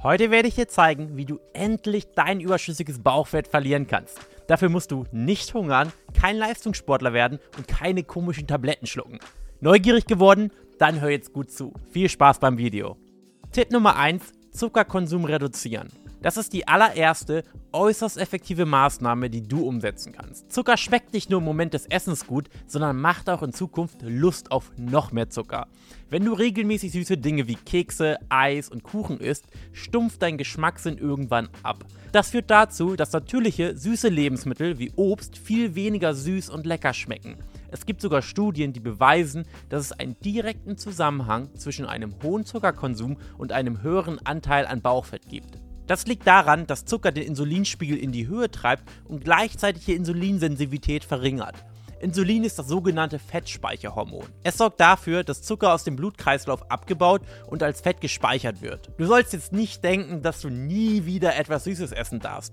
Heute werde ich dir zeigen, wie du endlich dein überschüssiges Bauchfett verlieren kannst. Dafür musst du nicht hungern, kein Leistungssportler werden und keine komischen Tabletten schlucken. Neugierig geworden? Dann hör jetzt gut zu. Viel Spaß beim Video. Tipp Nummer 1: Zuckerkonsum reduzieren. Das ist die allererste, äußerst effektive Maßnahme, die du umsetzen kannst. Zucker schmeckt nicht nur im Moment des Essens gut, sondern macht auch in Zukunft Lust auf noch mehr Zucker. Wenn du regelmäßig süße Dinge wie Kekse, Eis und Kuchen isst, stumpft dein Geschmackssinn irgendwann ab. Das führt dazu, dass natürliche, süße Lebensmittel wie Obst viel weniger süß und lecker schmecken. Es gibt sogar Studien, die beweisen, dass es einen direkten Zusammenhang zwischen einem hohen Zuckerkonsum und einem höheren Anteil an Bauchfett gibt. Das liegt daran, dass Zucker den Insulinspiegel in die Höhe treibt und gleichzeitig die Insulinsensitivität verringert. Insulin ist das sogenannte Fettspeicherhormon. Es sorgt dafür, dass Zucker aus dem Blutkreislauf abgebaut und als Fett gespeichert wird. Du sollst jetzt nicht denken, dass du nie wieder etwas Süßes essen darfst.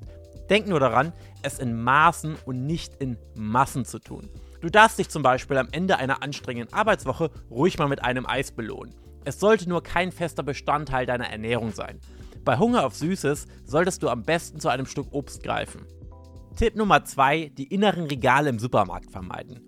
Denk nur daran, es in Maßen und nicht in Massen zu tun. Du darfst dich zum Beispiel am Ende einer anstrengenden Arbeitswoche ruhig mal mit einem Eis belohnen. Es sollte nur kein fester Bestandteil deiner Ernährung sein. Bei Hunger auf Süßes solltest du am besten zu einem Stück Obst greifen. Tipp Nummer 2: Die inneren Regale im Supermarkt vermeiden.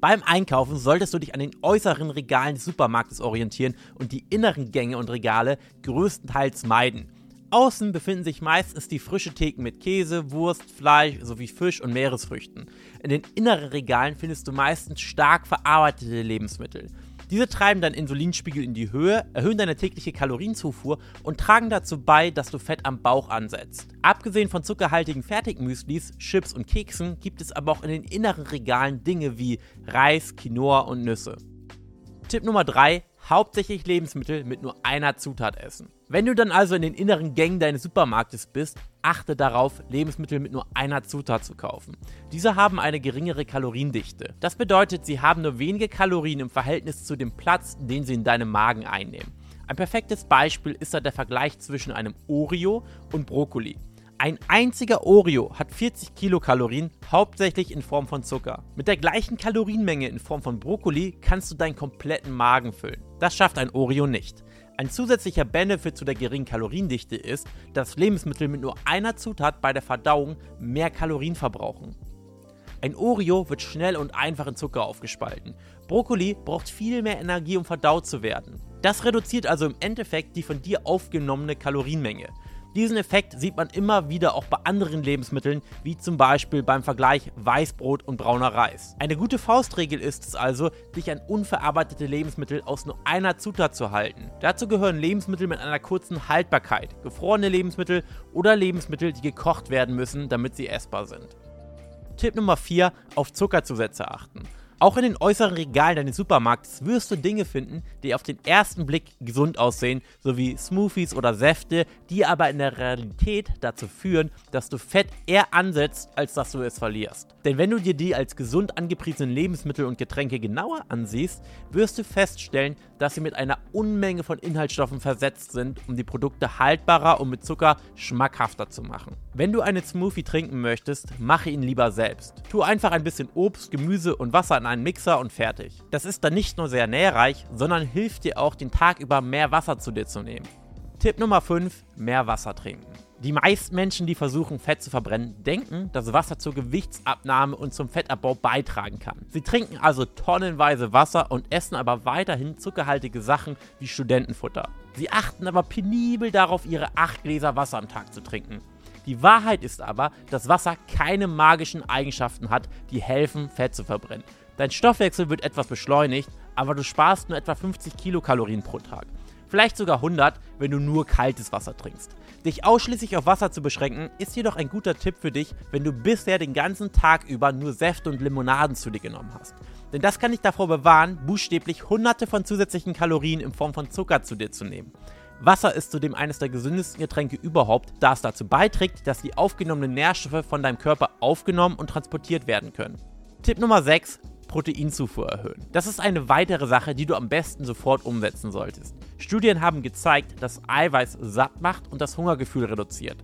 Beim Einkaufen solltest du dich an den äußeren Regalen des Supermarktes orientieren und die inneren Gänge und Regale größtenteils meiden. Außen befinden sich meistens die frische Theken mit Käse, Wurst, Fleisch sowie Fisch und Meeresfrüchten. In den inneren Regalen findest du meistens stark verarbeitete Lebensmittel. Diese treiben deinen Insulinspiegel in die Höhe, erhöhen deine tägliche Kalorienzufuhr und tragen dazu bei, dass du Fett am Bauch ansetzt. Abgesehen von zuckerhaltigen Fertigmüslis, Chips und Keksen gibt es aber auch in den inneren Regalen Dinge wie Reis, Quinoa und Nüsse. Tipp Nummer 3: Hauptsächlich Lebensmittel mit nur einer Zutat essen. Wenn du dann also in den inneren Gängen deines Supermarktes bist, achte darauf, Lebensmittel mit nur einer Zutat zu kaufen. Diese haben eine geringere Kaloriendichte. Das bedeutet, sie haben nur wenige Kalorien im Verhältnis zu dem Platz, den sie in deinem Magen einnehmen. Ein perfektes Beispiel ist da der Vergleich zwischen einem Oreo und Brokkoli. Ein einziger Oreo hat 40 Kilokalorien, hauptsächlich in Form von Zucker. Mit der gleichen Kalorienmenge in Form von Brokkoli kannst du deinen kompletten Magen füllen. Das schafft ein Oreo nicht. Ein zusätzlicher Benefit zu der geringen Kaloriendichte ist, dass Lebensmittel mit nur einer Zutat bei der Verdauung mehr Kalorien verbrauchen. Ein Oreo wird schnell und einfach in Zucker aufgespalten. Brokkoli braucht viel mehr Energie, um verdaut zu werden. Das reduziert also im Endeffekt die von dir aufgenommene Kalorienmenge. Diesen Effekt sieht man immer wieder auch bei anderen Lebensmitteln, wie zum Beispiel beim Vergleich Weißbrot und brauner Reis. Eine gute Faustregel ist es also, dich an unverarbeitete Lebensmittel aus nur einer Zutat zu halten. Dazu gehören Lebensmittel mit einer kurzen Haltbarkeit, gefrorene Lebensmittel oder Lebensmittel, die gekocht werden müssen, damit sie essbar sind. Tipp Nummer 4: Auf Zuckerzusätze achten. Auch in den äußeren Regalen deines Supermarkts wirst du Dinge finden, die auf den ersten Blick gesund aussehen, sowie Smoothies oder Säfte, die aber in der Realität dazu führen, dass du Fett eher ansetzt, als dass du es verlierst. Denn wenn du dir die als gesund angepriesenen Lebensmittel und Getränke genauer ansiehst, wirst du feststellen, dass sie mit einer Unmenge von Inhaltsstoffen versetzt sind, um die Produkte haltbarer und mit Zucker schmackhafter zu machen. Wenn du einen Smoothie trinken möchtest, mache ihn lieber selbst. Tu einfach ein bisschen Obst, Gemüse und Wasser in einen Mixer und fertig. Das ist dann nicht nur sehr nährreich, sondern hilft dir auch den Tag über mehr Wasser zu dir zu nehmen. Tipp Nummer 5: Mehr Wasser trinken. Die meisten Menschen, die versuchen, Fett zu verbrennen, denken, dass Wasser zur Gewichtsabnahme und zum Fettabbau beitragen kann. Sie trinken also tonnenweise Wasser und essen aber weiterhin zuckerhaltige Sachen wie Studentenfutter. Sie achten aber penibel darauf, ihre 8 Gläser Wasser am Tag zu trinken. Die Wahrheit ist aber, dass Wasser keine magischen Eigenschaften hat, die helfen, Fett zu verbrennen. Dein Stoffwechsel wird etwas beschleunigt, aber du sparst nur etwa 50 Kilokalorien pro Tag. Vielleicht sogar 100, wenn du nur kaltes Wasser trinkst. Dich ausschließlich auf Wasser zu beschränken, ist jedoch ein guter Tipp für dich, wenn du bisher den ganzen Tag über nur Säfte und Limonaden zu dir genommen hast. Denn das kann dich davor bewahren, buchstäblich hunderte von zusätzlichen Kalorien in Form von Zucker zu dir zu nehmen. Wasser ist zudem eines der gesündesten Getränke überhaupt, da es dazu beiträgt, dass die aufgenommenen Nährstoffe von deinem Körper aufgenommen und transportiert werden können. Tipp Nummer 6. Proteinzufuhr erhöhen. Das ist eine weitere Sache, die du am besten sofort umsetzen solltest. Studien haben gezeigt, dass Eiweiß satt macht und das Hungergefühl reduziert.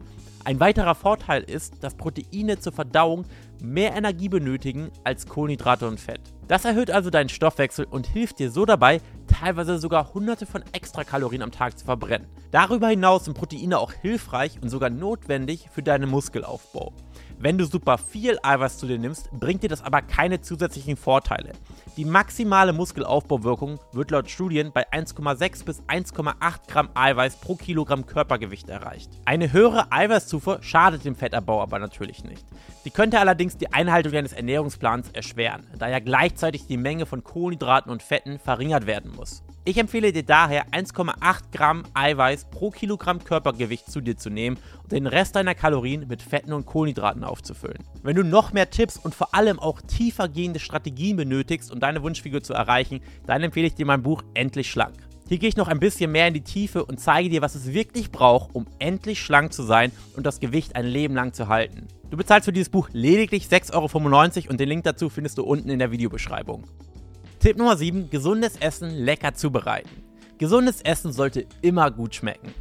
Ein weiterer Vorteil ist, dass Proteine zur Verdauung mehr Energie benötigen als Kohlenhydrate und Fett. Das erhöht also deinen Stoffwechsel und hilft dir so dabei, teilweise sogar hunderte von Extrakalorien am Tag zu verbrennen. Darüber hinaus sind Proteine auch hilfreich und sogar notwendig für deinen Muskelaufbau. Wenn du super viel Eiweiß zu dir nimmst, bringt dir das aber keine zusätzlichen Vorteile. Die maximale Muskelaufbauwirkung wird laut Studien bei 1,6 bis 1,8 Gramm Eiweiß pro Kilogramm Körpergewicht erreicht. Eine höhere Eiweißzufuhr schadet dem Fettabbau aber natürlich nicht. Sie könnte allerdings die Einhaltung deines Ernährungsplans erschweren, da ja gleichzeitig die Menge von Kohlenhydraten und Fetten verringert werden muss. Ich empfehle dir daher 1,8 Gramm Eiweiß pro Kilogramm Körpergewicht zu dir zu nehmen und den Rest deiner Kalorien mit Fetten und Kohlenhydraten aufzufüllen. Wenn du noch mehr Tipps und vor allem auch tiefer gehende Strategien benötigst, um deine Wunschfigur zu erreichen, dann empfehle ich dir mein Buch Endlich Schlank. Hier gehe ich noch ein bisschen mehr in die Tiefe und zeige dir, was es wirklich braucht, um endlich schlank zu sein und das Gewicht ein Leben lang zu halten. Du bezahlst für dieses Buch lediglich 6,95 Euro und den Link dazu findest du unten in der Videobeschreibung. Tipp Nummer 7. Gesundes Essen lecker zubereiten. Gesundes Essen sollte immer gut schmecken.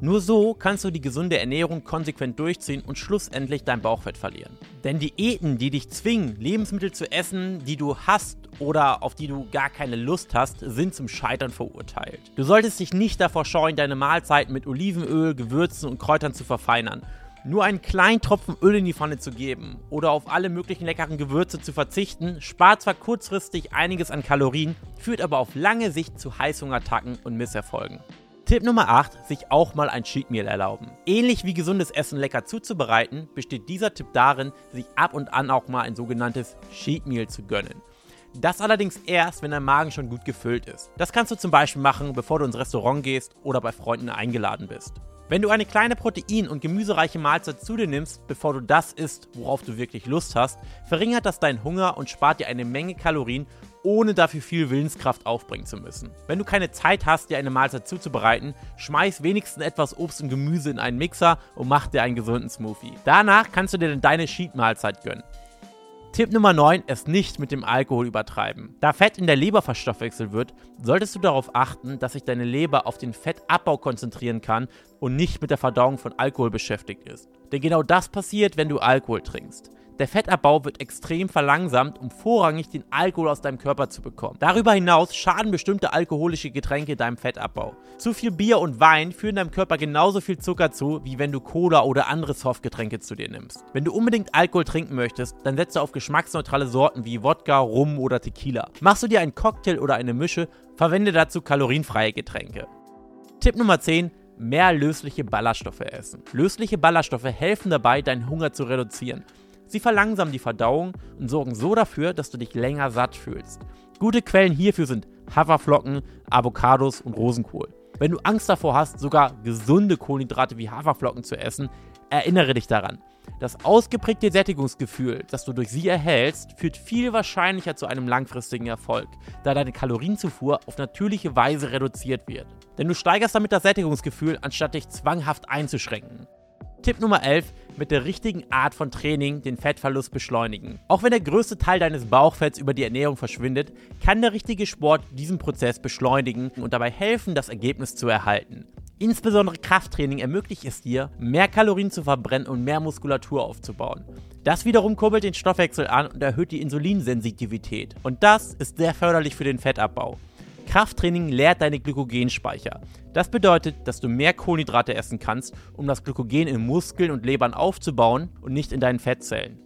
Nur so kannst du die gesunde Ernährung konsequent durchziehen und schlussendlich dein Bauchfett verlieren. Denn Diäten, die dich zwingen, Lebensmittel zu essen, die du hast oder auf die du gar keine Lust hast, sind zum Scheitern verurteilt. Du solltest dich nicht davor scheuen, deine Mahlzeiten mit Olivenöl, Gewürzen und Kräutern zu verfeinern nur einen kleinen Tropfen Öl in die Pfanne zu geben oder auf alle möglichen leckeren Gewürze zu verzichten, spart zwar kurzfristig einiges an Kalorien, führt aber auf lange Sicht zu Heißhungerattacken und Misserfolgen. Tipp Nummer 8, sich auch mal ein Cheat Meal erlauben. Ähnlich wie gesundes Essen lecker zuzubereiten, besteht dieser Tipp darin, sich ab und an auch mal ein sogenanntes Cheat Meal zu gönnen. Das allerdings erst, wenn dein Magen schon gut gefüllt ist. Das kannst du zum Beispiel machen, bevor du ins Restaurant gehst oder bei Freunden eingeladen bist. Wenn du eine kleine protein- und gemüsereiche Mahlzeit zu dir nimmst, bevor du das isst, worauf du wirklich Lust hast, verringert das deinen Hunger und spart dir eine Menge Kalorien, ohne dafür viel Willenskraft aufbringen zu müssen. Wenn du keine Zeit hast, dir eine Mahlzeit zuzubereiten, schmeiß wenigstens etwas Obst und Gemüse in einen Mixer und mach dir einen gesunden Smoothie. Danach kannst du dir dann deine Cheat-Mahlzeit gönnen. Tipp Nummer 9, es nicht mit dem Alkohol übertreiben. Da Fett in der Leber verstoffwechselt wird, solltest du darauf achten, dass sich deine Leber auf den Fettabbau konzentrieren kann und nicht mit der Verdauung von Alkohol beschäftigt ist. Denn genau das passiert, wenn du Alkohol trinkst. Der Fettabbau wird extrem verlangsamt, um vorrangig den Alkohol aus deinem Körper zu bekommen. Darüber hinaus schaden bestimmte alkoholische Getränke deinem Fettabbau. Zu viel Bier und Wein führen deinem Körper genauso viel Zucker zu, wie wenn du Cola oder andere Softgetränke zu dir nimmst. Wenn du unbedingt Alkohol trinken möchtest, dann setze auf geschmacksneutrale Sorten wie Wodka, Rum oder Tequila. Machst du dir einen Cocktail oder eine Mische, verwende dazu kalorienfreie Getränke. Tipp Nummer 10 mehr lösliche Ballaststoffe essen. Lösliche Ballaststoffe helfen dabei, deinen Hunger zu reduzieren. Sie verlangsamen die Verdauung und sorgen so dafür, dass du dich länger satt fühlst. Gute Quellen hierfür sind Haferflocken, Avocados und Rosenkohl. Wenn du Angst davor hast, sogar gesunde Kohlenhydrate wie Haferflocken zu essen, erinnere dich daran. Das ausgeprägte Sättigungsgefühl, das du durch sie erhältst, führt viel wahrscheinlicher zu einem langfristigen Erfolg, da deine Kalorienzufuhr auf natürliche Weise reduziert wird. Denn du steigerst damit das Sättigungsgefühl, anstatt dich zwanghaft einzuschränken. Tipp Nummer 11, mit der richtigen Art von Training den Fettverlust beschleunigen. Auch wenn der größte Teil deines Bauchfetts über die Ernährung verschwindet, kann der richtige Sport diesen Prozess beschleunigen und dabei helfen, das Ergebnis zu erhalten. Insbesondere Krafttraining ermöglicht es dir, mehr Kalorien zu verbrennen und mehr Muskulatur aufzubauen. Das wiederum kurbelt den Stoffwechsel an und erhöht die Insulinsensitivität. Und das ist sehr förderlich für den Fettabbau. Krafttraining leert deine Glykogenspeicher. Das bedeutet, dass du mehr Kohlenhydrate essen kannst, um das Glykogen in Muskeln und Lebern aufzubauen und nicht in deinen Fettzellen.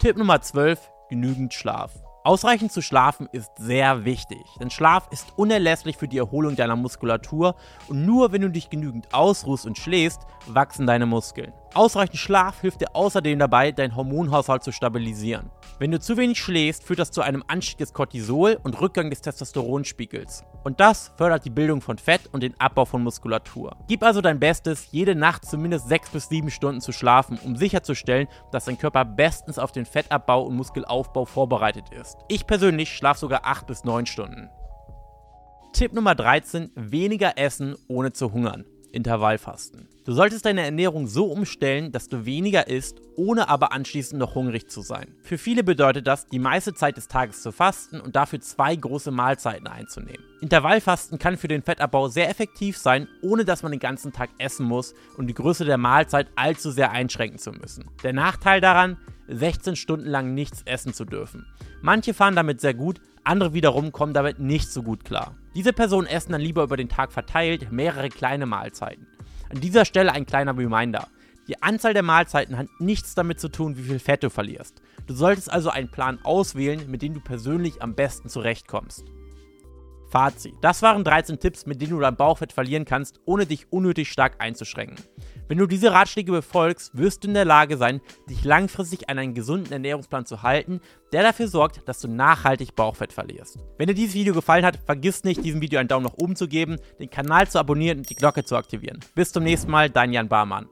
Tipp Nummer 12: genügend Schlaf. Ausreichend zu schlafen ist sehr wichtig, denn Schlaf ist unerlässlich für die Erholung deiner Muskulatur und nur wenn du dich genügend ausruhst und schläfst, wachsen deine Muskeln. Ausreichend Schlaf hilft dir außerdem dabei, deinen Hormonhaushalt zu stabilisieren. Wenn du zu wenig schläfst, führt das zu einem Anstieg des Cortisol und Rückgang des Testosteronspiegels. Und das fördert die Bildung von Fett und den Abbau von Muskulatur. Gib also dein Bestes, jede Nacht zumindest 6 bis 7 Stunden zu schlafen, um sicherzustellen, dass dein Körper bestens auf den Fettabbau und Muskelaufbau vorbereitet ist. Ich persönlich schlafe sogar 8 bis 9 Stunden. Tipp Nummer 13: Weniger essen, ohne zu hungern. Intervallfasten. Du solltest deine Ernährung so umstellen, dass du weniger isst, ohne aber anschließend noch hungrig zu sein. Für viele bedeutet das, die meiste Zeit des Tages zu fasten und dafür zwei große Mahlzeiten einzunehmen. Intervallfasten kann für den Fettabbau sehr effektiv sein, ohne dass man den ganzen Tag essen muss und die Größe der Mahlzeit allzu sehr einschränken zu müssen. Der Nachteil daran, 16 Stunden lang nichts essen zu dürfen. Manche fahren damit sehr gut, andere wiederum kommen damit nicht so gut klar. Diese Personen essen dann lieber über den Tag verteilt mehrere kleine Mahlzeiten. An dieser Stelle ein kleiner Reminder. Die Anzahl der Mahlzeiten hat nichts damit zu tun, wie viel Fett du verlierst. Du solltest also einen Plan auswählen, mit dem du persönlich am besten zurechtkommst. Fazit. Das waren 13 Tipps, mit denen du dein Bauchfett verlieren kannst, ohne dich unnötig stark einzuschränken. Wenn du diese Ratschläge befolgst, wirst du in der Lage sein, dich langfristig an einen gesunden Ernährungsplan zu halten, der dafür sorgt, dass du nachhaltig Bauchfett verlierst. Wenn dir dieses Video gefallen hat, vergiss nicht, diesem Video einen Daumen nach oben zu geben, den Kanal zu abonnieren und die Glocke zu aktivieren. Bis zum nächsten Mal, dein Jan Barmann.